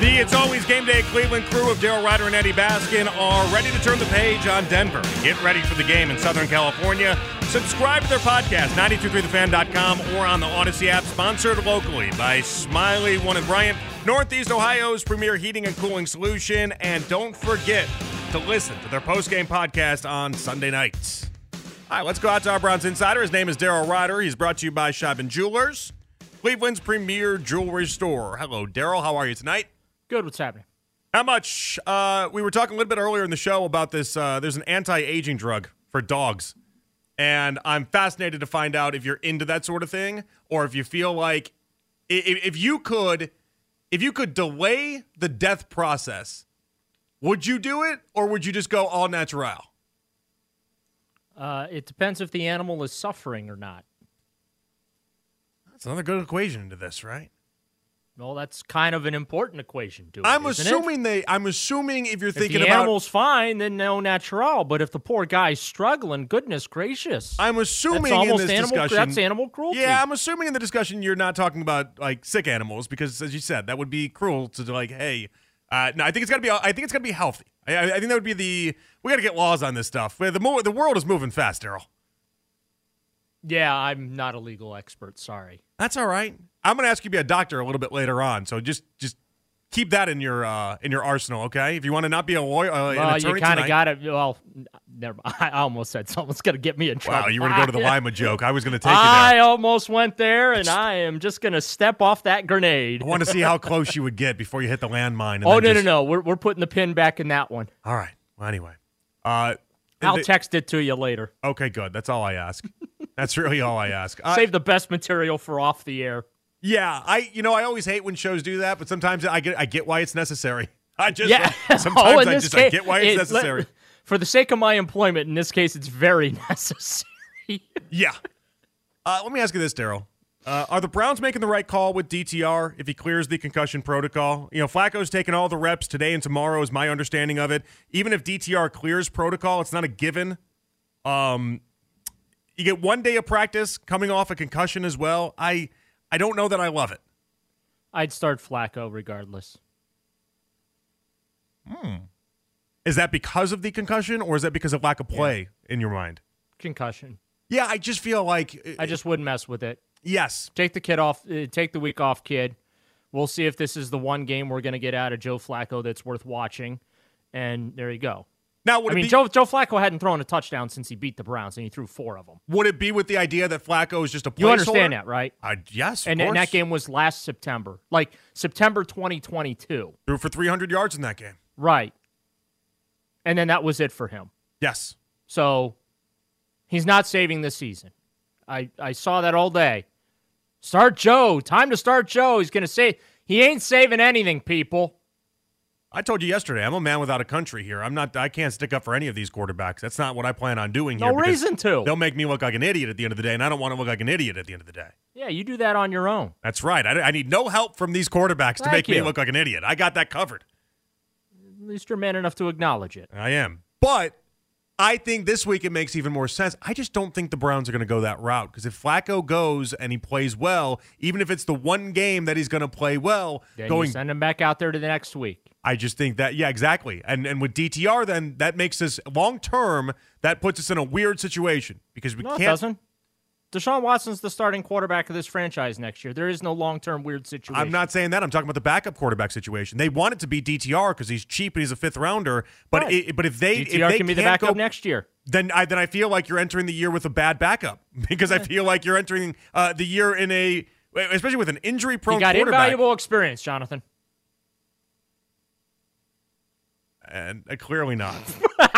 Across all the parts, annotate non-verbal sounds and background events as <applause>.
The It's Always Game Day Cleveland crew of Daryl Ruiter and Eddie Baskin are ready to turn the page on Denver. Get ready for the game in Southern California. Subscribe to their podcast, 923thefan.com or on the Odyssey app, sponsored locally by Smylie One and Bryant, Northeast Ohio's premier heating and cooling solution. And don't forget to listen to their post-game podcast on Sunday nights. All right, let's go out to our Browns insider. His name is Daryl Ruiter. He's brought to you by Shopin Jewelers, Cleveland's premier jewelry store. Hello, Daryl. How are you tonight? Good. What's happening? How much? Uh, we were talking a little bit earlier in the show about this. Uh, there's an anti-aging drug for dogs, and I'm fascinated to find out if you're into that sort of thing, or if you feel like if, if you could, if you could delay the death process, would you do it, or would you just go all natural? Uh, it depends if the animal is suffering or not. That's another good equation into this, right? Well, that's kind of an important equation to it. I'm assuming it? they. I'm assuming if you're if thinking the about, animal's fine, then no natural. But if the poor guy's struggling, goodness gracious, I'm assuming that's almost in this animal. discussion, That's animal cruelty. Yeah, I'm assuming in the discussion you're not talking about like sick animals because, as you said, that would be cruel to like, hey, uh, no, I think it's got to be. I think it's got to be healthy. I, I think that would be the. We got to get laws on this stuff. The mo- the world is moving fast, Daryl. yeah. I'm not a legal expert. Sorry. That's all right. I'm going to ask you to be a doctor a little bit later on, so just just keep that in your uh, in your arsenal, okay? If you want to not be a lawyer, uh, Well, you kind of got it. Well, never. mind. <laughs> I almost said someone's going to get me in trouble. Wow, you were going to go to the <laughs> Lima joke. I was going to take you I there. almost went there, and I am just going to step off that grenade. I want to see how <laughs> close you would get before you hit the landmine. and Oh no, just- no, no! We're we're putting the pin back in that one. All right. Well, anyway, uh, I'll text it to you later. Okay, good. That's all I ask. That's really all I ask. Uh, Save the best material for off the air. Yeah, I you know I always hate when shows do that, but sometimes I get I get why it's necessary. <laughs> I just Yeah. <laughs> sometimes <laughs> oh, I just case, I get why it's it- necessary. let- for the sake of my employment, in this case, it's very necessary. yeah. Uh, let me ask you this, Daryl. Uh, are the Browns making the right call with DTR if he clears the concussion protocol? You know, Flacco's taking all the reps today and tomorrow, is my understanding of it. Even if DTR clears protocol, it's not a given. Um, you get one day of practice coming off a concussion as well. I I don't know that I love it. I'd start Flacco regardless. Is that because of the concussion, or is that because of lack of play in your mind? Concussion. Yeah, I just feel like I just wouldn't mess with it. yes. Take the kid off. Uh, take the week off, kid. We'll see if this is the one game we're going to get out of Joe Flacco that's worth watching. And there you go. Now would I mean, be, Joe Joe Flacco hadn't thrown a touchdown since he beat the Browns, and he threw four of them. would it be with the idea that Flacco is just a placeholder? You understand that, right? I yes, of And, and that game was last September, like September 2022. threw for 300 yards in that game. Right. And then that was it for him. Yes. So he's not saving this season. I, I saw that all day. Start Joe. Time to start Joe. He's going to say he ain't saving anything, people. I told you yesterday, I'm a man without a country here. I'm not. I can't stick up for any of these quarterbacks. That's not what I plan on doing here. No reason to. They'll make me look like an idiot at the end of the day, and I don't want to look like an idiot at the end of the day. Yeah, you do that on your own. That's right. I, I need no help from these quarterbacks to Thank make me look like an idiot. I got that covered. At least you're man enough to acknowledge it. I am. But I think this week it makes even more sense. I just don't think the Browns are going to go that route because if Flacco goes and he plays well, even if it's the one game that he's going to play well, Then going you send him back out there to the next week. I just think that yeah, exactly. And and with DTR then that makes us long term that puts us in a weird situation because we No, can't doesn't. Deshaun Watson's the starting quarterback of this franchise next year. There is no long term weird situation. I'm not saying that. I'm talking about the backup quarterback situation. They want it to be DTR because he's cheap and he's a fifth rounder. But Right. it, but if they if they can be the backup go, next year. then I then I feel like you're entering the year with a bad backup <laughs> because I feel like you're entering uh, the year in a especially with an injury prone You got quarterback. invaluable experience, Jonathan. and uh, clearly not. <laughs>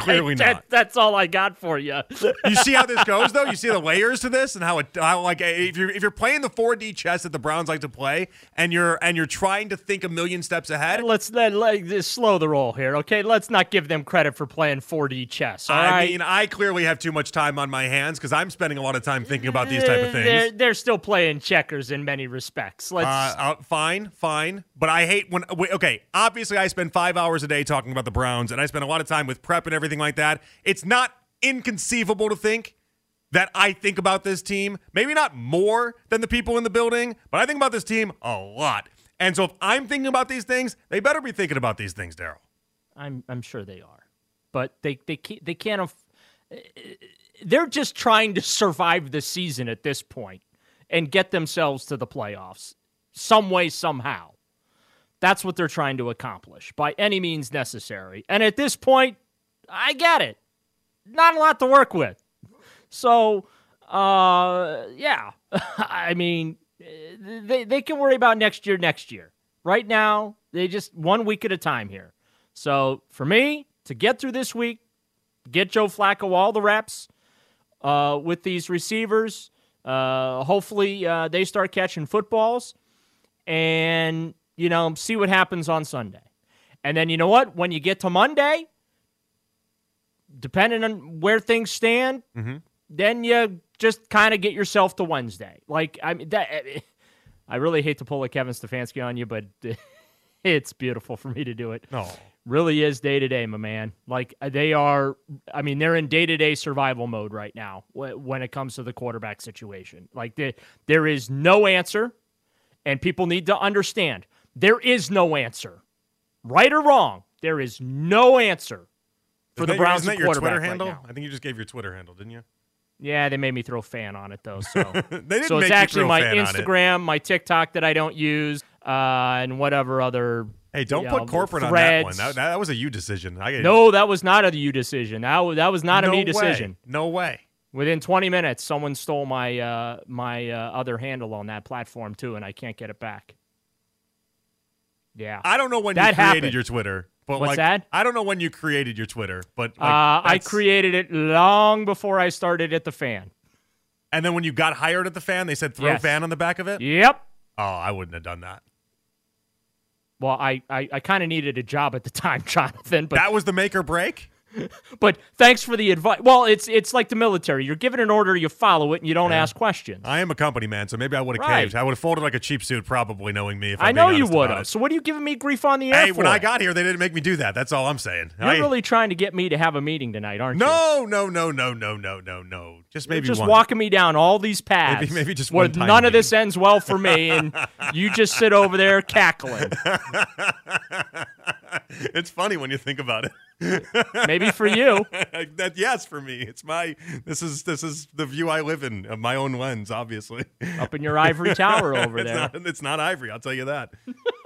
Clearly That- not. That's all I got for you. You see how this goes, though. You see the layers to this, and how it how like if you're if you're playing the 4D chess that the Browns like to play, and you're and you're trying to think a million steps ahead. Let's let, let just slow the roll here, okay? Let's not give them credit for playing 4D chess. All I right? mean, I clearly have too much time on my hands because I'm spending a lot of time thinking about these type of Uh, things. They're, they're still playing checkers in many respects. Let's. Uh, uh, fine, fine, but I hate when. wait, Okay, obviously, I spend five hours a day talking about the Browns, and I spend a lot of time with prep and everything like that. It's not inconceivable to think that I think about this team, maybe not more than the people in the building, but I think about this team a lot. And so if I'm thinking about these things, they better be thinking about these things, Daryl. I'm I'm sure they are, but they they can't, they can't. They're just trying to survive the season at this point and get themselves to the playoffs some way somehow. That's what they're trying to accomplish by any means necessary. And at this point, I get it. Not a lot to work with. So, uh, yeah. <laughs> I mean, they, they can worry about next year, next year. Right now, they just one week at a time here. So, for me, to get through this week, get Joe Flacco all the reps uh, with these receivers. Uh, hopefully, uh, they start catching footballs and, you know, see what happens on Sunday. And then, you know what? When you get to Monday, depending on where things stand, mm-hmm. then you just kind of get yourself to Wednesday. Like, I mean, that. I really hate to pull a Kevin Stefanski on you, but <laughs> it's beautiful for me to do it. No really is day to day, my man. Like uh, they are, I mean, they're in day to day survival mode right now when it comes to the quarterback situation. Like the, there is no answer, and people need to understand there is no answer, right or wrong. There is no answer for the Browns. Isn't that your Twitter handle? Right I think you just gave your Twitter handle, didn't you? Yeah, they made me throw fan on it though. So, <laughs> so it's actually my Instagram, my TikTok that I don't use, uh, and whatever other Hey, don't you put know, corporate threads. on that one. That, that, was a you decision. I, no, that was not a you decision. That was, that was not no a me decision. Way. No way. Within 20 minutes, someone stole my uh, my uh, other handle on that platform too, and I can't get it back. Yeah, I don't know when that you created happened. your Twitter. But What's like, that? I don't know when you created your Twitter, but like, uh, I created it long before I started at the fan. And then when you got hired at the fan, they said throw yes. fan on the back of it. Yep. Oh, I wouldn't have done that. Well, I, I, I kind of needed a job at the time, <laughs> Jonathan. But that was the make or break. <laughs> but thanks for the advice. Well, it's it's like the military. You're given an order, you follow it, and you don't yeah. ask questions. I am a company man, so maybe I would have right. caved. I would have folded like a cheap suit, probably knowing me. If i I'm know you would have. So what are you giving me grief on the air hey, for? when I got here, they didn't make me do that. That's all I'm saying. You're I, really trying to get me to have a meeting tonight, aren't no, you? No, no, no, no, no, no, no. No. Just maybe You're just one. walking me down all these paths. Maybe, maybe just where one none of this ends well for me, and <laughs> you just sit over there cackling. <laughs> it's funny when you think about it. Maybe for you. <laughs> that yes, for me, it's my. This is this is the view I live in of my own lens, obviously. Up in your ivory tower <laughs> over it's there. Not, it's not ivory, I'll tell you that.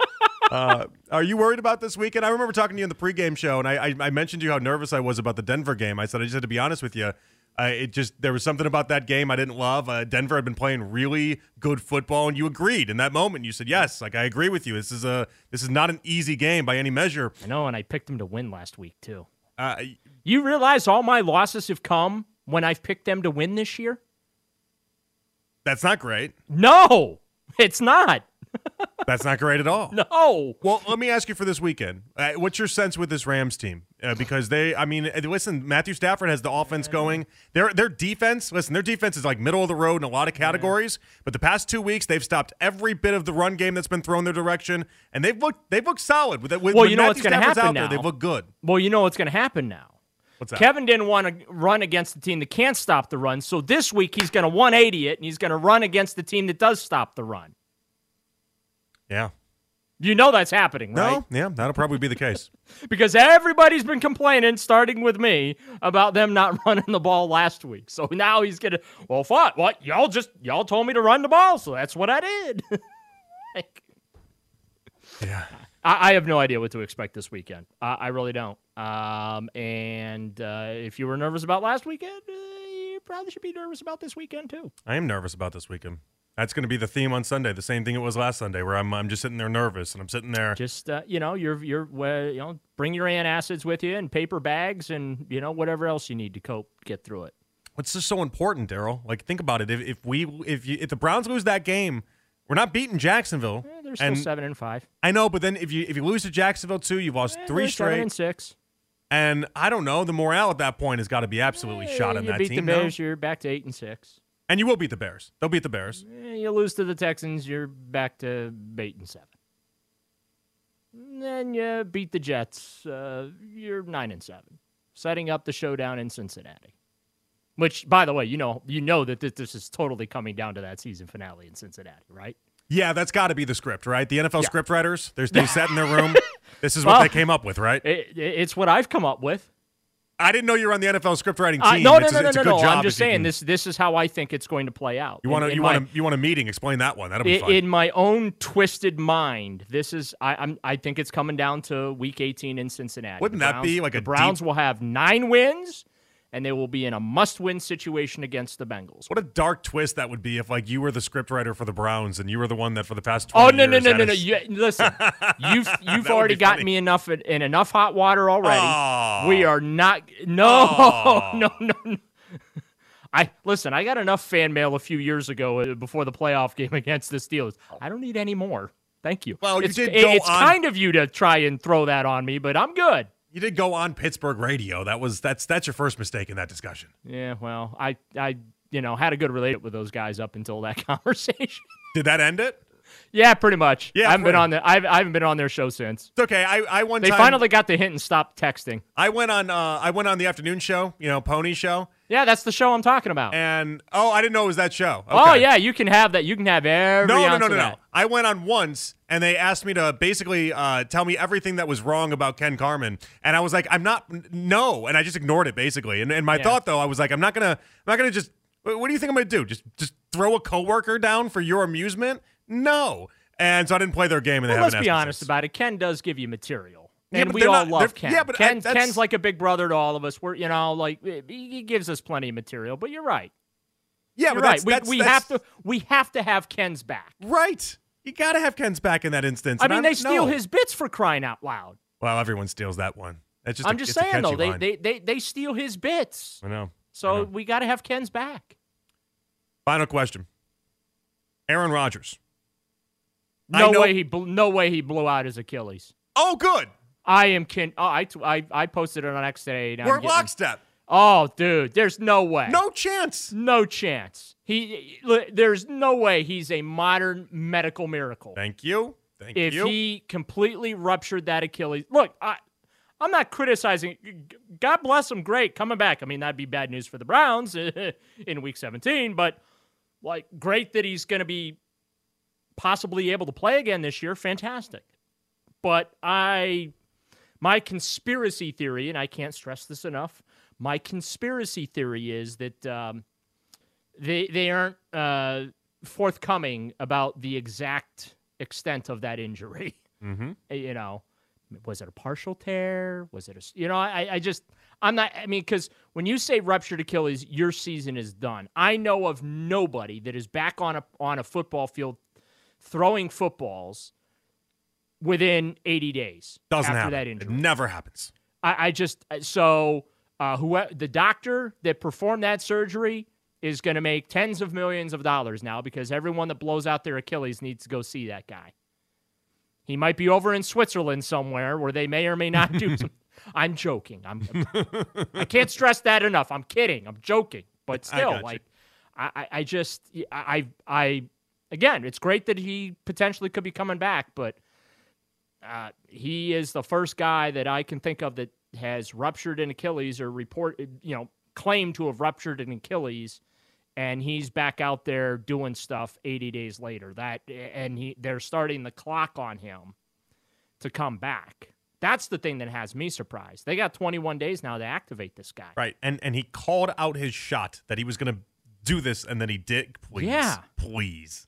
<laughs> uh, are you worried about this weekend? I remember talking to you in the pregame show, and I, I, I mentioned to you how nervous I was about the Denver game. I said I just had to be honest with you. Uh, it just there was something about that game I didn't love. Uh, Denver had been playing really good football, and you agreed in that moment. You said yes, like I agree with you. This is a this is not an easy game by any measure. I know, and I picked them to win last week too. Uh, you realize all my losses have come when I've picked them to win this year. That's not great. No, <laughs> it's not. That's not great at all. <laughs> No. Well, let me ask you for this weekend. Uh, what's your sense with this Rams team? Uh, because they, I mean, uh, listen, Matthew Stafford has the offense going. Their their defense, listen, their defense is like middle of the road in a lot of categories. But the past two weeks, they've stopped every bit of the run game that's been thrown their direction, and they've looked they've looked solid. With, with well, you know Matthew what's going to happen out now. There, they've looked good. Well, you know what's going to happen now. What's that? Kevin didn't want to run against the team that can't stop the run, so this week he's going to 180 it, and he's going to run against the team that does stop the run. Yeah. You know that's happening, right? No, yeah, that'll probably be the case. <laughs> because everybody's been complaining, starting with me, about them not <laughs> running the ball last week. So now he's gonna. Well, what? What? Y'all just y'all told me to run the ball, so that's what I did. <laughs> like, yeah. I, I, have no idea what to expect this weekend. I, I really don't. Um, and uh, if you were nervous about last weekend, uh, you probably should be nervous about this weekend too. I am nervous about this weekend. That's going to be the theme on Sunday. The same thing it was last Sunday, where I'm I'm just sitting there nervous and I'm sitting there. Just uh, you know, you're you're uh, you know, bring your antacids with you and paper bags and you know whatever else you need to cope get through it. What's just so important, Daryl? Like think about it. If, if we if you, if the Browns lose that game, we're not beating Jacksonville. Eh, they're still and seven and five. I know, but then if you if you lose to Jacksonville too, you've lost Eh, three straight. Seven and six. And I don't know. The morale at that point has got to be absolutely Eh, shot you that beat team. the? Bears, you're back to eight and six. And you will beat the Bears. They'll beat the Bears. Eh, you lose to the Texans, you're back to eight and seven. And then you beat the Jets, uh, you're nine and seven, setting up the showdown in Cincinnati. Which, by the way, you know you know that this, is totally coming down to that season finale in Cincinnati, right? Yeah, that's got to be the script, right? The NFL script writers, they're, they sat in their room. <laughs> This is what Well, they came up with, right? It- it's what I've come up with. I didn't know you were on the NFL script writing Uh, team. no, no, no, no, a no, no. I'm just saying can- this. This is how I think it's going to play out. You want to you want to you want a meeting? Explain that one. That'll be in, fun. in my own twisted mind, this is I, I'm I think it's coming down to Week 18 in Cincinnati. Wouldn't The that be like the a Browns deep- will have nine wins, and they will be in a must-win situation against the Bengals. what a dark twist that would be if like you were the script writer for the Browns and you were the one that for the past Oh 20 no no no no no! You, listen, <laughs> you've you've already gotten funny. me enough in, in enough hot water already. Aw. We are not. No Aw. <laughs> no no. no. I listen. I got enough fan mail a few years ago uh, before the playoff game <laughs> against the Steelers. I don't need any more. Thank you. Well, you it's, did it- it's on- kind of you to try and throw that on me, but I'm good. You did go on Pittsburgh radio. That was that's that's your first mistake in that discussion. Yeah. Well, I I you know had a good relationship with those guys up until that <laughs> conversation. Did that end it? yeah, pretty much. Yeah, I haven't been on the. I've, I haven't been on their show since. It's okay. I I one They time finally got the hint and stopped texting. I went on uh I went on the afternoon show, you know, Poni show, Yeah, that's the show I'm talking about. and oh, I didn't know it was that show. Oh yeah, you can have that. You can have every No, no, no, no, no. I went on once, and they asked me to basically uh, tell me everything that was wrong about Ken Carman, and I was like, "I'm not, no," and I just ignored it basically. And, and my Yeah. thought though, I was like, "I'm not gonna, I'm not gonna just. What do you think I'm gonna do? Just, just throw a coworker down for your amusement? No." And so I didn't play their game, and they Well, haven't let's be honest since. about it. Ken does give you material. Yeah, And but we all not- love Ken. yeah, but Ken that's- Ken's like a big brother to all of us. We're you know like eh, he he gives us plenty of material. But you're right. Yeah, You're but right. that's, we that's, we that's- have to we have to have Ken's back. right. You gotta have Ken's back in that instance. I mean, I'm- they steal his bits for crying out loud. Well, everyone steals that one. It's just. I'm a, just saying though, they, line. they they they steal his bits. I know. I So know. we got to have Ken's back. Final question. Aaron Rodgers. No way he no way he blew out his Achilles. Oh, good. I am kin. Oh, I, t- I I posted it on X today. We're getting- lockstep. Oh, dude, there's no way. No chance. no chance. He there's no way he's a modern medical miracle. Thank you. Thank if you. If he completely ruptured that Achilles, look, I. I'm not criticizing. God bless him. Great coming back. I mean, that'd be bad news for the Browns <laughs> in Week 17, but like, great that he's going to be possibly able to play again this year. Fantastic. But I, my conspiracy theory, and I can't stress this enough, my conspiracy theory is that um, they they aren't uh, forthcoming about the exact extent of that injury. mm-hmm. <laughs> You know, was it a partial tear? Was it a You know, I I just I'm not. I mean, because when you say ruptured Achilles, your season is done. I know of nobody that is back on a on a football field throwing footballs within 80 days Doesn't after happen. that It injury. never happens. I, I just so uh, who the doctor that performed that surgery is going to make tens of millions of dollars now because everyone that blows out their Achilles needs to go see that guy. He might be over in Switzerland somewhere where they may or may not do <laughs> some. I'm joking. I'm. I can't stress that enough. I'm kidding. I'm joking. But still, you. like, I, I, I just, I, I, I, again, it's great that he potentially could be coming back, but uh, he is the first guy that I can think of that has ruptured an Achilles or report, you know, claimed to have ruptured an Achilles, and he's back out there doing stuff 80 days later. That and he they're starting the clock on him to come back. That's the thing that has me surprised. They got 21 days now to activate this guy. Right. And and he called out his shot that he was going to do this, and then he did. Please. Yeah. Please.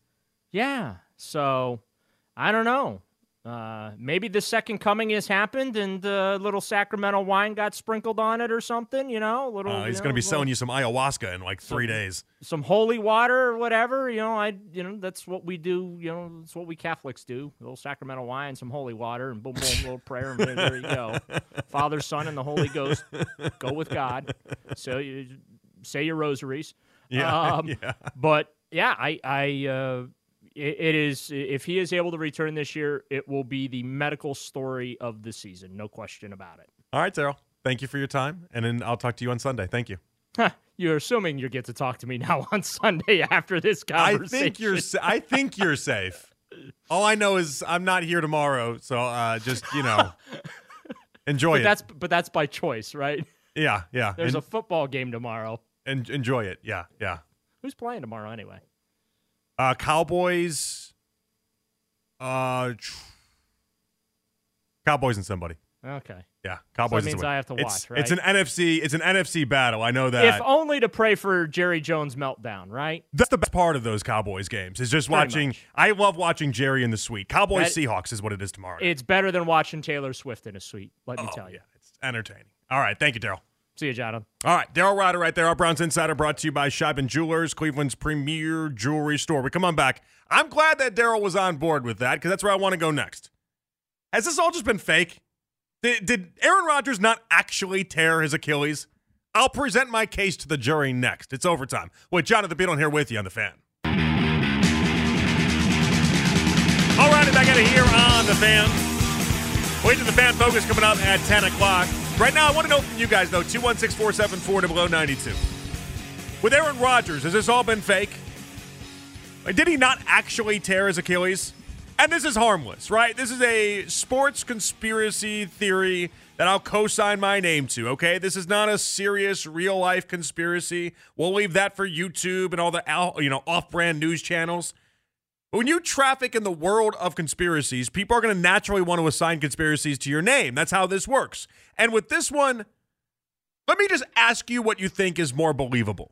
Yeah. So I don't know. Uh, maybe the second coming has happened and a little sacramental wine got sprinkled on it or something, you know? A little, Uh, he's going to be little- selling you some ayahuasca in like three days. some holy water or whatever. You know, I you know that's what we do. You know, that's what we Catholics do. A little sacramental wine, some holy water, and boom, boom, little prayer, and there- there you go. <laughs> Father, Son, and the Holy Ghost. Go with God. So you say your rosaries. Yeah. <laughs> Um, yeah. But yeah, I I uh, it, is if he is able to return this year, it will be the medical story of the season, no question about it. All right, Daryl. Thank you for your time, and then I'll talk to you on Sunday. Thank you. Huh, You're assuming you get to talk to me now <laughs> on Sunday after this I conversation. think you're. I think you're safe. All I know is I'm not here tomorrow, so uh, just you know, <laughs> enjoy But it. that's but that's by choice, right? yeah, yeah. There's En- a football game tomorrow. en- enjoy it. Yeah, yeah. Who's playing tomorrow anyway? Uh, Cowboys Uh, tr- Cowboys and somebody. Okay. Yeah, Cowboys. means and somebody. I have to it's, watch, It's an? NFC. It's an NFC battle. I know that. If only to pray for Jerry Jones' meltdown, right? That's the best part of those Cowboys games is just Pretty watching. much. I love watching Jerry in the suite. Cowboys That- Seahawks is what it is tomorrow. It's better than watching Taylor Swift in a suite. Let me oh, tell you. yeah, it's entertaining. All right, thank you, Daryl. See you, Jonathan. All right, Daryl Ruiter right there. Our Browns Insider brought to you by Scheibin Jewelers, Cleveland's premier jewelry store. We come on back. I'm glad that Daryl was on board with that because that's where I want to go next. Has this all just been fake? Did, did Aaron Rodgers not actually tear his Achilles? I'll present my case to the jury next. It's overtime. With Jonathan Peterlin here with you on the fan. All right, back out of here on the fan. Wait to the fan focus coming up at 10 o'clock. Right now, I want to know from you guys, though 216 474 0092. With Aaron Rodgers, has this all been fake? Like, did he not actually tear his Achilles? And this is harmless, right? This is a sports conspiracy theory that I'll co sign my name to, okay? This is not a serious real life conspiracy. We'll leave that for YouTube and all the you know off brand news channels. When you traffic in the world of conspiracies, people are going to naturally want to assign conspiracies to your name. That's how this works. And with this one, let me just ask you what you think is more believable.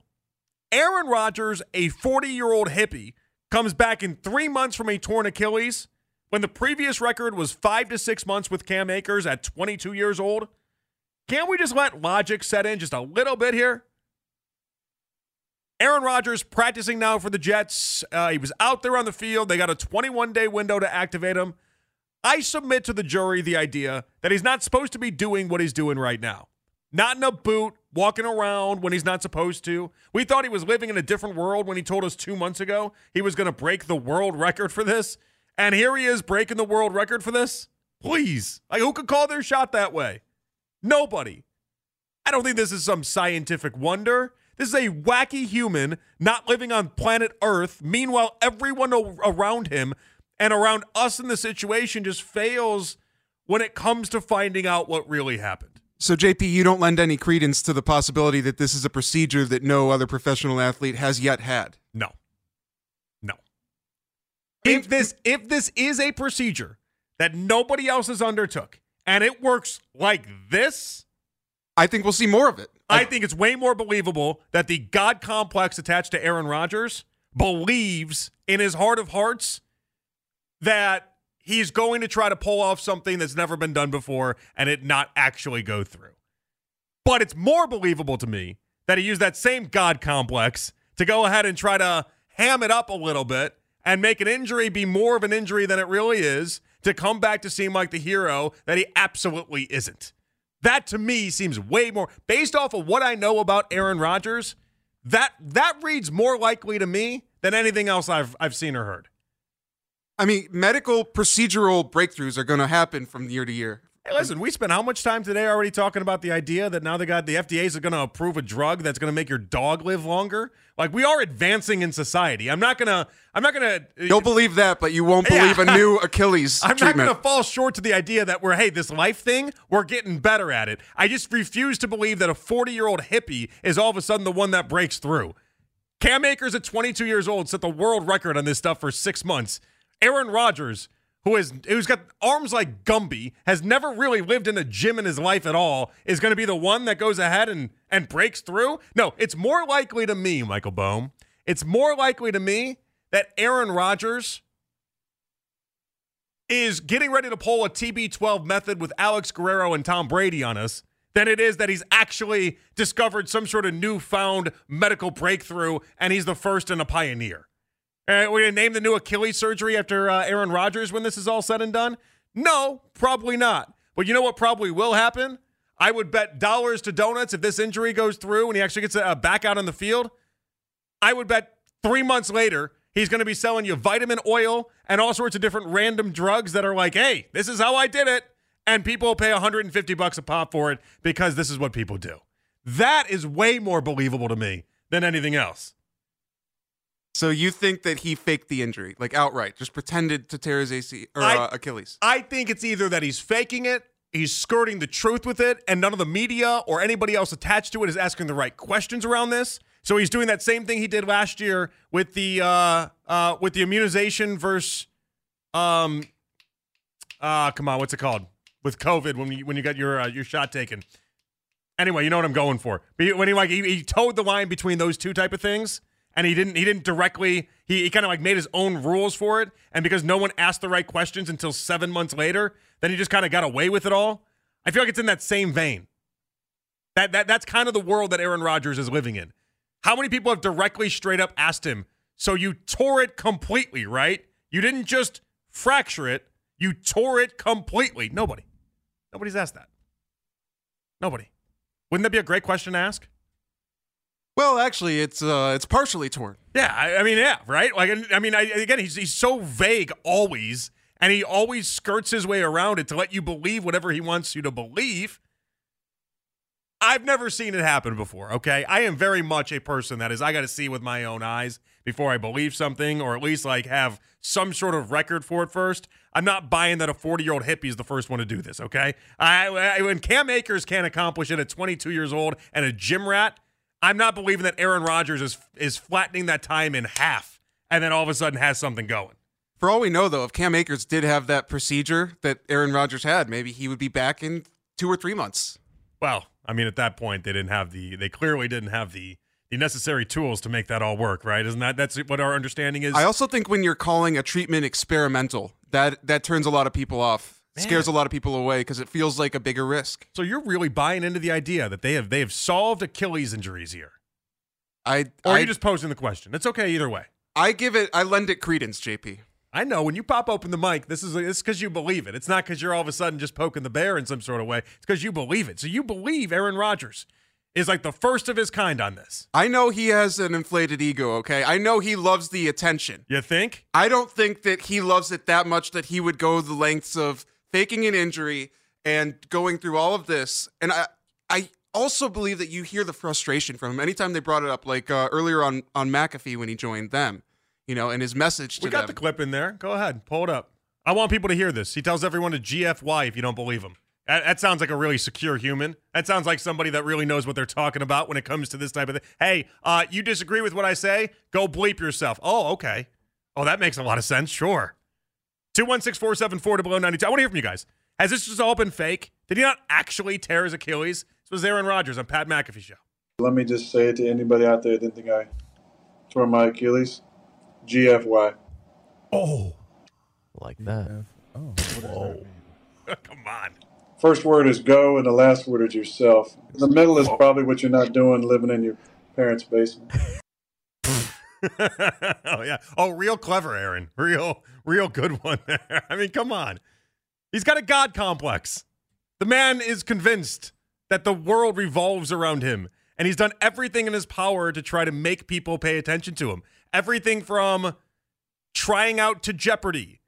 Aaron Rodgers, a 40 year old hippie, comes back in three months from a torn Achilles when the previous record was five to six months with Cam Akers at 22 years old. Can't we just let logic set in just a little bit here? Aaron Rodgers practicing now for the Jets. Uh, he was out there on the field. They got a 21 day window to activate him. I submit to the jury the idea that he's not supposed to be doing what he's doing right now. Not in a boot, walking around when he's not supposed to. We thought he was living in a different world when he told us two months ago he was going to break the world record for this. And here he is breaking the world record for this. Please. Like, who could call their shot that way? Nobody. I don't think this is some scientific wonder. This is a wacky human not living on planet Earth. Meanwhile, everyone around him and around us in the situation just fails when it comes to finding out what really happened. So, JP, you don't lend any credence to the possibility that this is a procedure that no other professional athlete has yet had. No. No. If this if this is a procedure that nobody else has undertook and it works like this, I think we'll see more of it. I think it's way more believable that the God complex attached to Aaron Rodgers believes in his heart of hearts that he's going to try to pull off something that's never been done before and it not actually go through. But it's more believable to me that he used that same God complex to go ahead and try to ham it up a little bit and make an injury be more of an injury than it really is to come back to seem like the hero that he absolutely isn't. That to me seems way more based off of what I know about Aaron Rodgers. That that reads more likely to me than anything else I've I've seen or heard. I mean, medical procedural breakthroughs are going to happen from year to year. Hey, listen, we spent how much time today already talking about the idea that now they got the FDA's are going to approve a drug that's going to make your dog live longer? Like we are advancing in society. I'm not going to I'm not going to You'll believe that, but you won't believe Yeah. a new <laughs> Achilles I'm not going to fall short to the idea that we're, hey, this life thing, we're getting better at it. I just refuse to believe that a 40 year old hippie is all of a sudden the one that breaks through. Cam Akers at 22 years old set the world record on this stuff for six months. Aaron Rodgers, who is who's got arms like Gumby, has never really lived in a gym in his life at all, is going to be the one that goes ahead and and breaks through. No, it's more likely to me, Michael Bohm. It's more likely to me that Aaron Rodgers is getting ready to pull a TB12 method with Alex Guerrero and Tom Brady on us than it is that he's actually discovered some sort of newfound medical breakthrough and he's the first and a pioneer. All right, we're going to name the new Achilles surgery after uh, Aaron Rodgers when this is all said and done? No, probably not. But you know what probably will happen? I would bet dollars to donuts if this injury goes through and he actually gets uh, back out on the field. I would bet three months later he's going to be selling you vitamin oil and all sorts of different random drugs that are like, hey, this is how I did it. And people will pay 150 bucks a pop for it because this is what people do. That is way more believable to me than anything else. So you think that he faked the injury, like outright, just pretended to tear his AC or I- uh, Achilles? I think it's either that he's faking it, he's skirting the truth with it, and none of the media or anybody else attached to it is asking the right questions around this. So he's doing that same thing he did last year with the uh, uh, with the immunization versus um, uh, come on, what's it called? With COVID, when you when you got your uh, your shot taken. Anyway, you know what I'm going for. But when he like he, he toed the line between those two type of things, and he didn't he didn't directly he, he kind of like made his own rules for it, and because no one asked the right questions until seven months later, then he just kind of got away with it all. I feel like it's in that same vein. That that that's kind of the world that Aaron Rodgers is living in. How many people have directly straight up asked him, so you tore it completely, right? You didn't just fracture it, you tore it completely. Nobody. Nobody's asked that. Nobody. Wouldn't that be a great question to ask? Well, actually, it's uh, it's partially torn. Yeah, I, I mean, yeah, right. Like, I mean, I, again, he's he's so vague always, and he always skirts his way around it to let you believe whatever he wants you to believe. I've never seen it happen before. Okay, I am very much a person that is I got to see with my own eyes before I believe something, or at least like have some sort of record for it first. I'm not buying that a 40 year old hippie is the first one to do this. Okay, I, I, when Cam Akers can't accomplish it at 22 years old and a gym rat, I'm not believing that Aaron Rodgers is is flattening that time in half and then all of a sudden has something going. For all we know, though, if Cam Akers did have that procedure that Aaron Rodgers had, maybe he would be back in two or three months. Well, I mean, at that point, they didn't have the. They clearly didn't have the the necessary tools to make that all work, right? Isn't that that's what our understanding is? I also think when you're calling a treatment experimental, that that turns a lot of people off, Man. scares a lot of people away because it feels like a bigger risk. so you're really buying into the idea that they have they have solved Achilles injuries here, I or are I, you just posing the question? It's okay either way. I give it, I lend it credence, JP. I know when you pop open the mic, this is it's because you believe it. It's not because you're all of a sudden just poking the bear in some sort of way. It's because you believe it. So you believe Aaron Rodgers is like the first of his kind on this. I know he has an inflated ego. Okay, I know he loves the attention. You think? I don't think that he loves it that much that he would go the lengths of faking an injury and going through all of this. And I, I also believe that you hear the frustration from him anytime they brought it up, like uh, earlier on on McAfee when he joined them. You know, and his message to We got them. the clip in there. Go ahead, pull it up. I want people to hear this. He tells everyone to GFY if you don't believe him. That, that sounds like a really secure human. That sounds like somebody that really knows what they're talking about when it comes to this type of thing. Hey, uh, you disagree with what I say? Go bleep yourself. Oh, okay. Oh, that makes a lot of sense. Sure. 216 474 below 92. I want to hear from you guys. Has this just all been fake? Did he not actually tear his Achilles? This was Aaron Rodgers on Pat McAfee Show. Let me just say it to anybody out there that didn't think I tore my Achilles. GFY. Oh, like that. Oh. <laughs> Come on. First word is go, and the last word is yourself. The middle is probably what you're not doing living in your parents' basement. <laughs> oh yeah. Oh, real clever, Aaron. Real, real good one. <laughs> There. I mean, come on. He's got a god complex. The man is convinced that the world revolves around him, and he's done everything in his power to try to make people pay attention to him. Everything from trying out to Jeopardy,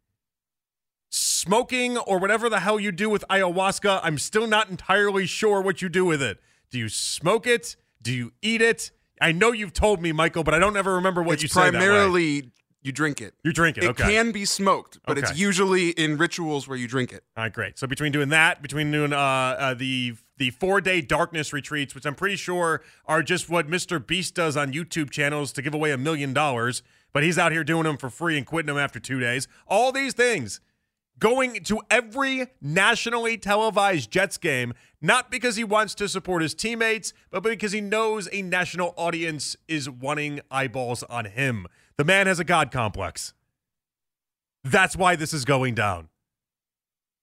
smoking, or whatever the hell you do with ayahuasca. I'm still not entirely sure what you do with it. Do you smoke it? Do you eat it? I know you've told me, Michael, but I don't ever remember what it's you way. primarily you drink it. You drink it. It okay. can be smoked, but it's usually in rituals where you drink it. All right, great. So between doing that, between doing uh, uh the the four day darkness retreats, which I'm pretty sure are just what Mr. Beast does on YouTube channels to give away a million dollars, but he's out here doing them for free and quitting them after two days. All these things going to every nationally televised Jets game, not because he wants to support his teammates, but because he knows a national audience is wanting eyeballs on him. The man has a god complex. That's why this is going down.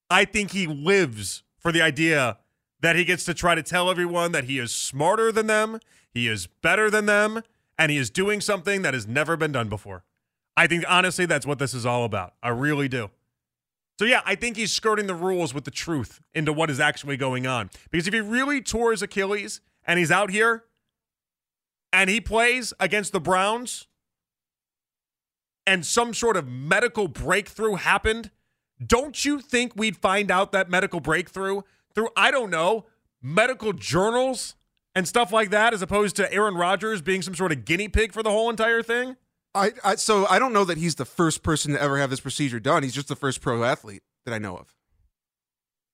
I think he lives for the idea that he gets to try to tell everyone that he is smarter than them, he is better than them, and he is doing something that has never been done before. I think honestly that's what this is all about. I really do. So yeah, I think he's skirting the rules with the truth into what is actually going on. Because if he really tore his Achilles and he's out here and he plays against the Browns and some sort of medical breakthrough happened, don't you think we'd find out that medical breakthrough through, I don't know, medical journals and stuff like that, as opposed to Aaron Rodgers being some sort of guinea pig for the whole entire thing? I, I so I don't know that he's the first person to ever have this procedure done. He's just the first pro athlete that I know of.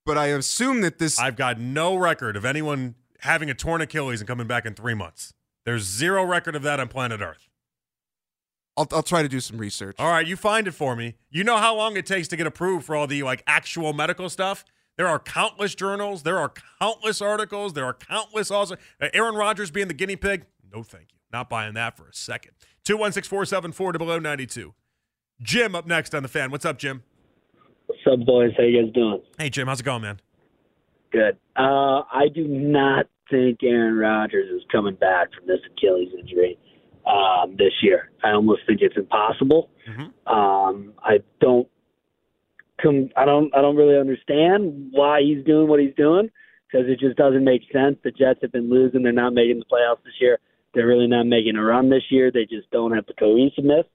But I assume that this I've got no record of anyone having a torn Achilles and coming back in three months. There's zero record of that on planet Earth. I'll, I'll try to do some research. All right, you find it for me. You know how long it takes to get approved for all the like actual medical stuff? There are countless journals, there are countless articles, there are countless also uh, Aaron Rodgers being the guinea pig. No, thank you. Not buying that for a second. 216 474 below 92. Jim up next on the fan. What's up, Jim? What's up, boys? How you guys doing? Hey, Jim. How's it going, man? Good. Uh, I do not think Aaron Rodgers is coming back from this Achilles injury um, this year. I almost think it's impossible. Mhm. Um, I don't. Com- I don't. I don't really understand why he's doing what he's doing because it just doesn't make sense. The Jets have been losing. They're not making the playoffs this year. They're really not making a run this year. They just don't have the cohesiveness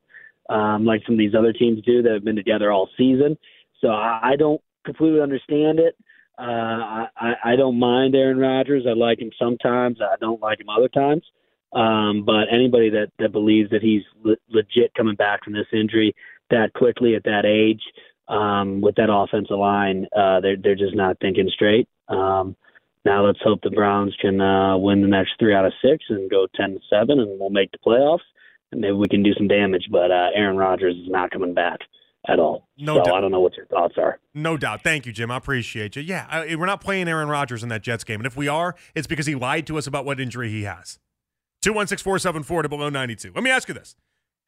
um, like some of these other teams do that have been together all season. So I, I don't completely understand it. Uh, I, I don't mind Aaron Rodgers. I like him sometimes. I don't like him other times. Um, but anybody that, that believes that he's le- legit coming back from this injury that quickly at that age, um, with that offensive line, uh, they're they're just not thinking straight. Um, now let's hope the Browns can uh, win the next three out of six and go ten to seven, and we'll make the playoffs. And maybe we can do some damage. But uh, Aaron Rodgers is not coming back at all. No so doubt. I don't know what your thoughts are. No doubt. Thank you, Jim. I appreciate you. Yeah, I, we're not playing Aaron Rodgers in that Jets game. And if we are, it's because he lied to us about what injury he has. 216 474 below 92. Let me ask you this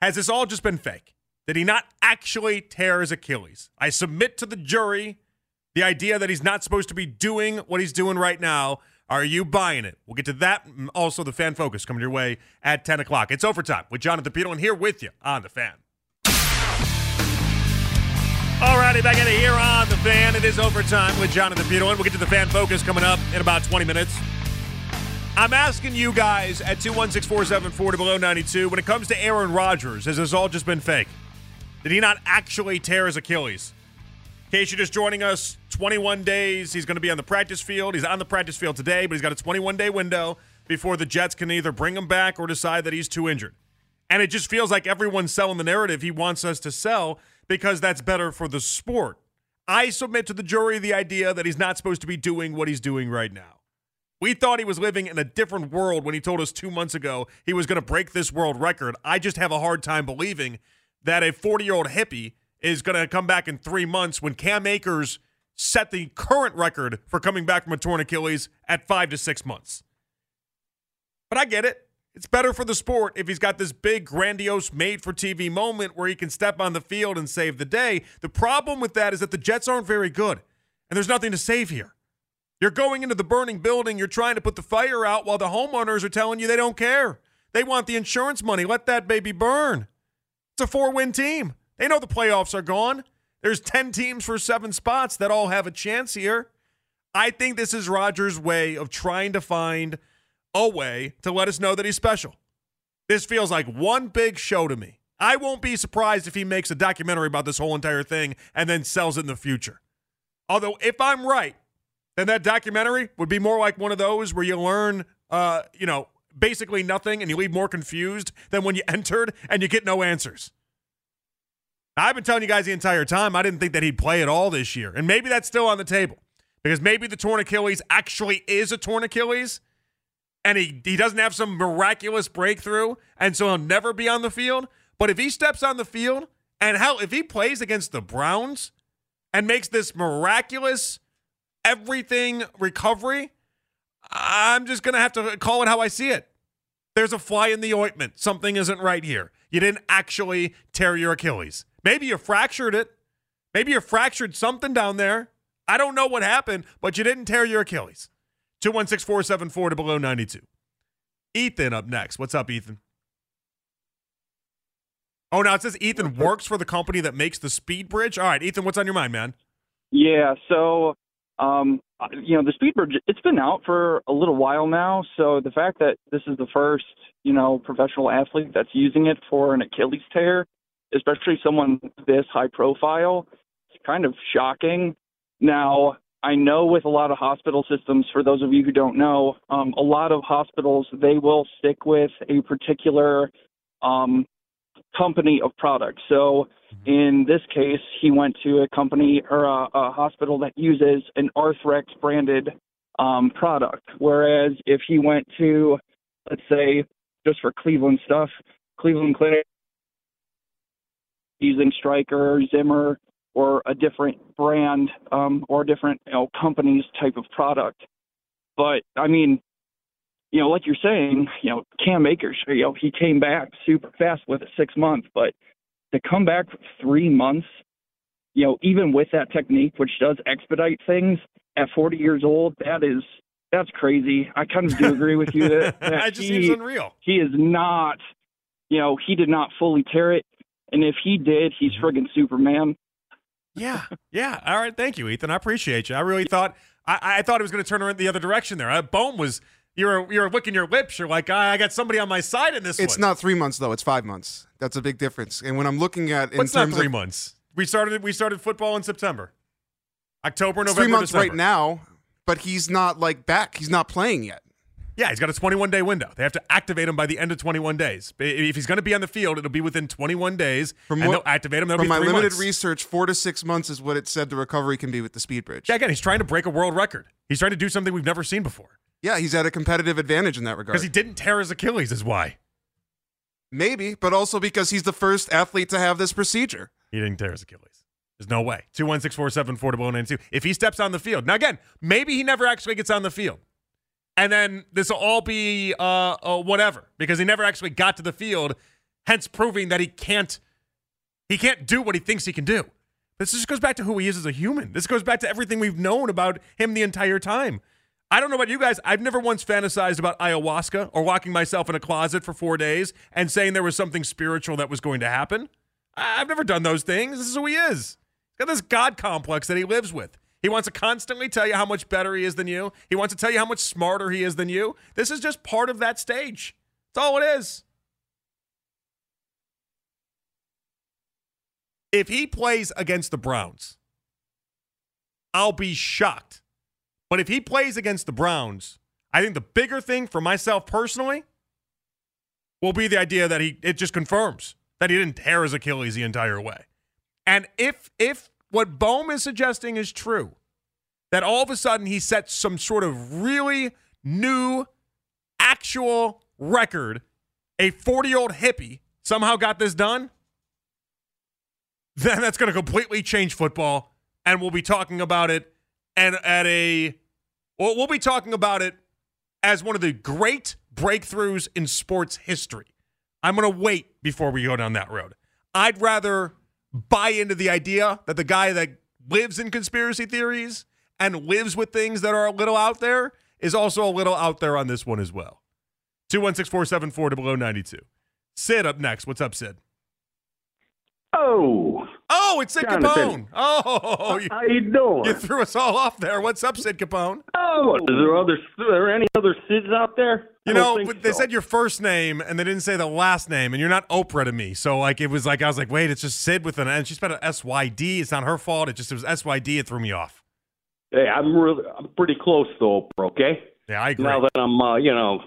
Has this all just been fake? Did he not actually tear his Achilles? I submit to the jury the idea that he's not supposed to be doing what he's doing right now. Are you buying it? We'll get to that. Also, the fan focus coming your way at 10 o'clock. It's overtime with Jonathan Peterlin here with you on the fan. All righty, back in here on the fan. It is overtime with Jonathan Peterlin. We'll get to the fan focus coming up in about 20 minutes. I'm asking you guys at 216 474 below 92 when it comes to Aaron Rodgers, has this all just been fake? Did he not actually tear his Achilles? In case you're just joining us, 21 days. He's going to be on the practice field. He's on the practice field today, but he's got a 21 day window before the Jets can either bring him back or decide that he's too injured. And it just feels like everyone's selling the narrative he wants us to sell because that's better for the sport. I submit to the jury the idea that he's not supposed to be doing what he's doing right now. We thought he was living in a different world when he told us two months ago he was going to break this world record. I just have a hard time believing that a 40 year old hippie is going to come back in three months when Cam Akers set the current record for coming back from a torn Achilles at five to six months. But I get it. It's better for the sport if he's got this big, grandiose, made for TV moment where he can step on the field and save the day. The problem with that is that the Jets aren't very good, and there's nothing to save here. You're going into the burning building, you're trying to put the fire out while the homeowners are telling you they don't care. They want the insurance money. Let that baby burn. It's a four win team. They know the playoffs are gone. There's 10 teams for seven spots that all have a chance here. I think this is Rodgers' way of trying to find a way to let us know that he's special. This feels like one big show to me. I won't be surprised if he makes a documentary about this whole entire thing and then sells it in the future. Although, if I'm right, then that documentary would be more like one of those where you learn, uh, you know, basically nothing and you leave more confused than when you <laughs> entered and you get no answers. I've been telling you guys the entire time I didn't think that he'd play at all this year. And maybe that's still on the table because maybe the torn Achilles actually is a torn Achilles and he, he doesn't have some miraculous breakthrough and so he'll never be on the field. But if he steps on the field and hell, if he plays against the Browns and makes this miraculous everything recovery, I'm just going to have to call it how I see it. There's a fly in the ointment. Something isn't right here. You didn't actually tear your Achilles. Maybe you fractured it. Maybe you fractured something down there. I don't know what happened, but you didn't tear your Achilles. 216 474 to below 92. Ethan up next. What's up, Ethan? Oh, now it says Ethan works for the company that makes the speed bridge. All right, Ethan, what's on your mind, man? Yeah, so um, you know the speed bridge it's been out for a little while now. So the fact that this is the first you know professional athlete that's using it for an Achilles tear, especially someone this high profile, it's kind of shocking. Now I know with a lot of hospital systems, for those of you who don't know, um, a lot of hospitals they will stick with a particular um, company of products. So in this case, he went to a company or a, a hospital that uses an Arthrex branded um, product. Whereas if he went to, let's say, just for Cleveland stuff, Cleveland Clinic using Stryker Zimmer or a different brand um, or different you know company's type of product. But I mean, you know, like you're saying, you know, Cam Akers, you know, he came back super fast with a six month, but to come back three months, you know, even with that technique, which does expedite things at 40 years old, that is that's crazy. I kind of do agree with you that, <laughs> that it just he, seems unreal. he is not, you know, he did not fully tear it, and if he did, he's Mm-hmm. friggin' Superman. Yeah, <laughs> yeah. All right, thank you, Ethan. I appreciate you. I really thought I, I thought it was going to turn around the other direction there. Uh, Bohm was you're you're licking your lips. You're like, I, I got somebody on my side in this It's one. not three months though; it's five months. That's a big difference. And when I'm looking at in What's not three of months? We started we started football in September, October, November, three months December. right now, but he's not like back. He's not playing yet. Yeah, he's got a 21 day window. They have to activate him by the end of 21 days. If he's going to be on the field, it'll be within 21 days, From and what- they'll activate him. That'll From be my limited months. research, four to six months is what it said the recovery can be with the speed bridge. Yeah, again, he's trying to break a world record. He's trying to do something we've never seen before Yeah, he's at a competitive advantage in that regard. because he didn't tear his Achilles. Is why Maybe, but also because he's the first athlete to have this procedure. he didn't tear his Achilles. There's no way. Two one six four seven four double nine two. If he steps on the field now, again, maybe he never actually gets on the field, and then this will all be uh, uh whatever because he never actually got to the field, hence proving that he can't he can't do what he thinks he can do. This just goes back to who he is as a human. This goes back to everything we've known about him the entire time. I don't know about you guys. I've never once fantasized about ayahuasca or locking myself in a closet for four days and saying there was something spiritual that was going to happen. I've never done those things. This is who he is. He's got this God complex that he lives with. He wants to constantly tell you how much better he is than you. He wants to tell you how much smarter he is than you. This is just part of that stage. That's all it is. If he plays against the Browns, I'll be shocked. But if he plays against the Browns, I think the bigger thing for myself personally will be the idea that he it just confirms that he didn't tear his Achilles the entire way. And if if what Bohm is suggesting is true, that all of a sudden he sets some sort of really new actual record, a 40-year-old hippie somehow got this done, then that's going to completely change football and we'll be talking about it and at a well we'll be talking about it as one of the great breakthroughs in sports history. I'm going to wait before we go down that road. I'd rather buy into the idea that the guy that lives in conspiracy theories and lives with things that are a little out there is also a little out there on this one as well. 216 474 below 92. Sid up next. What's up, Sid? Oh, Oh, it's Sid Jonathan. Capone. Oh, you, how you doing? you threw us all off there. What's up, Sid Capone? oh, is there other? Are there any other Sids out there? You know, but they so. said your first name and they didn't say the last name, and you're not Oprah to me. So like it was like I was like, wait, it's just Sid with an and she spelled it S Y D. It's not her fault. It just it was S Y D. It threw me off. Hey, I'm really, I'm pretty close to Oprah. Okay. Yeah, I agree. Now that I'm, uh, you know,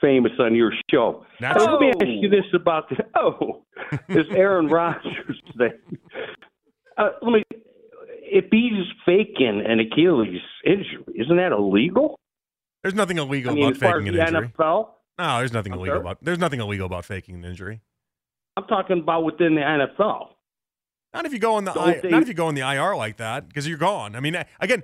famous on your show. That's- let me ask you this about the <laughs> oh, this Aaron Rodgers thing. Uh, let me. If he's faking an Achilles injury, isn't that illegal? There's nothing illegal I mean, about as far as faking the an injury. NFL, No, there's nothing I'm illegal sorry? about. There's nothing illegal about faking an injury. I'm talking about within the NFL. Not if you go on the I, they- not if you go on the IR like that because you're gone. I mean, again,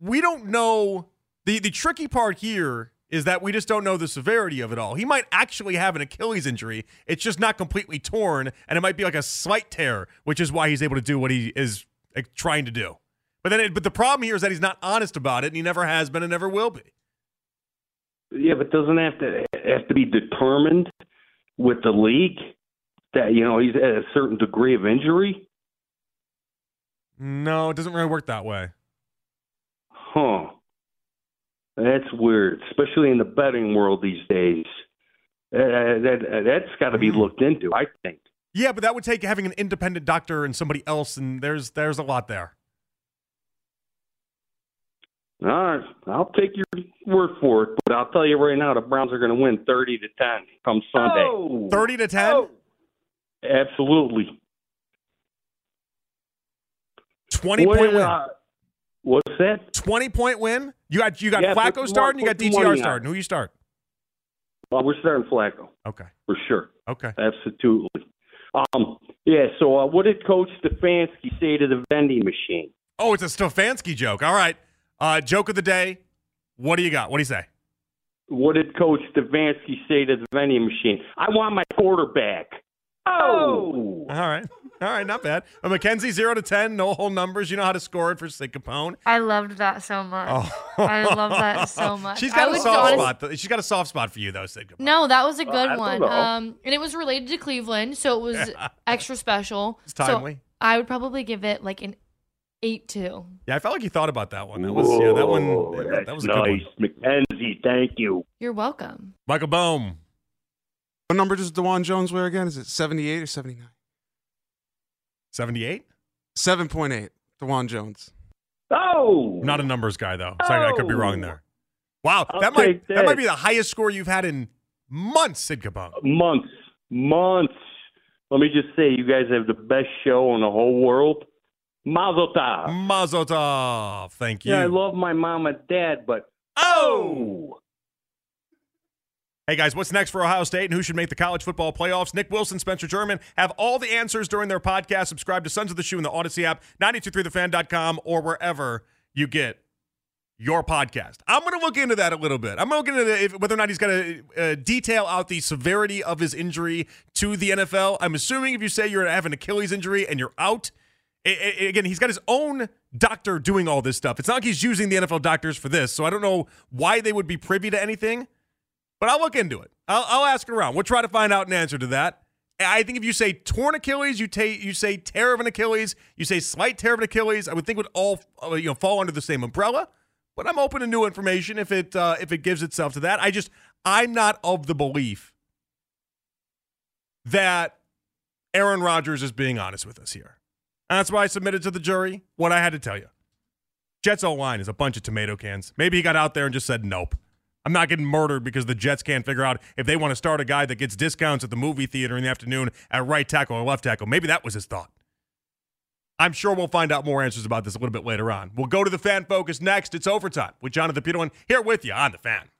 we don't know the the tricky part here is that we just don't know the severity of it all. He might actually have an Achilles injury. It's just not completely torn, and it might be like a slight tear, which is why he's able to do what he is trying to do. But then, it, but the problem here is that he's not honest about it, and he never has been, and never will be. Yeah, but doesn't have to have to be determined with the league that you know he's at a certain degree of injury? No, it doesn't really work that way. Huh. That's weird, especially in the betting world these days. Uh, that uh, that's got to be looked into, I think. Yeah, but that would take having an independent doctor and somebody else, and there's there's a lot there. All right, I'll take your word for it, but I'll tell you right now, the Browns are going to win thirty to ten come Sunday. Thirty to ten. Absolutely. Twenty point win. Uh, what's that? Twenty point win. You got you got Yeah, Flacco starting. You got put some money DTR starting. Who you start? Well, we're starting Flacco Okay. for sure. Okay. Absolutely. Um, yeah. So, uh, what did Coach Stefanski say to the vending machine? Oh, it's a Stefanski joke. All right. Uh, joke of the day. What do you got? What do you say? What did Coach Stefanski say to the vending machine? I want my quarterback. Oh. All right. All right. Not bad. Uh, Mackenzie, 0 to 10, no whole numbers. You know how to score it for Sid Capone. I loved that so much. Oh. I love that so <laughs> much. She's I got a soft honest- spot. though. She's got a soft spot for you, though, Sid Capone. No, that was a good I one. know. Um, and it was related to Cleveland, so it was <laughs> extra special. It's timely. So I would probably give it like an eight two. Yeah, I felt like you thought about that one. That was yeah, that one. Whoa, that was a good nice, one. Mackenzie. Thank you. You're welcome. Michael Bohm. What number does Dawand Jones wear again? Is it 78 or 79? 78? 7.8. Dawand Jones. Oh. Not a numbers guy though. So I, I could be wrong there. Wow, I'll that might take that might be the highest score you've had in months, Sid Capone. months, months. Let me just say, you guys have the best show in the whole world. Mazel tov. Mazel tov. Thank you. Yeah, I love my mom and dad, but oh, oh! Hey guys, what's next for Ohio State and who should make the college football playoffs? Nick Wilson, Spencer German have all the answers during their podcast. Subscribe to Sons of the Shoe in the Audacy app, 923thefan.com, or wherever you get your podcast. I'm going to look into that a little bit. I'm going to look into whether or not he's going to uh, detail out the severity of his injury to the NFL. I'm assuming if you say you're have an Achilles injury and you're out, a- a- again, he's got his own doctor doing all this stuff. It's not like he's using the NFL doctors for this, so I don't know why they would be privy to anything. But I'll look into it. I'll, I'll ask around. We'll try to find out an answer to that. I think if you say torn Achilles, you take you say tear of an Achilles, you say slight tear of an Achilles, I would think would all uh, you know fall under the same umbrella. But I'm open to new information if it uh, if it gives itself to that. I just I'm not of the belief that Aaron Rodgers is being honest with us here. And that's why I submitted to the jury what I had to tell you. Jets O line is a bunch of tomato cans. Maybe he got out there and just said nope. I'm not getting murdered because the Jets can't figure out if they want to start a guy that gets discounts at the movie theater in the afternoon at right tackle or left tackle. Maybe that was his thought. I'm sure we'll find out more answers about this a little bit later on. We'll go to the fan focus next. It's overtime with Jonathan Peterlin here with you on the fan.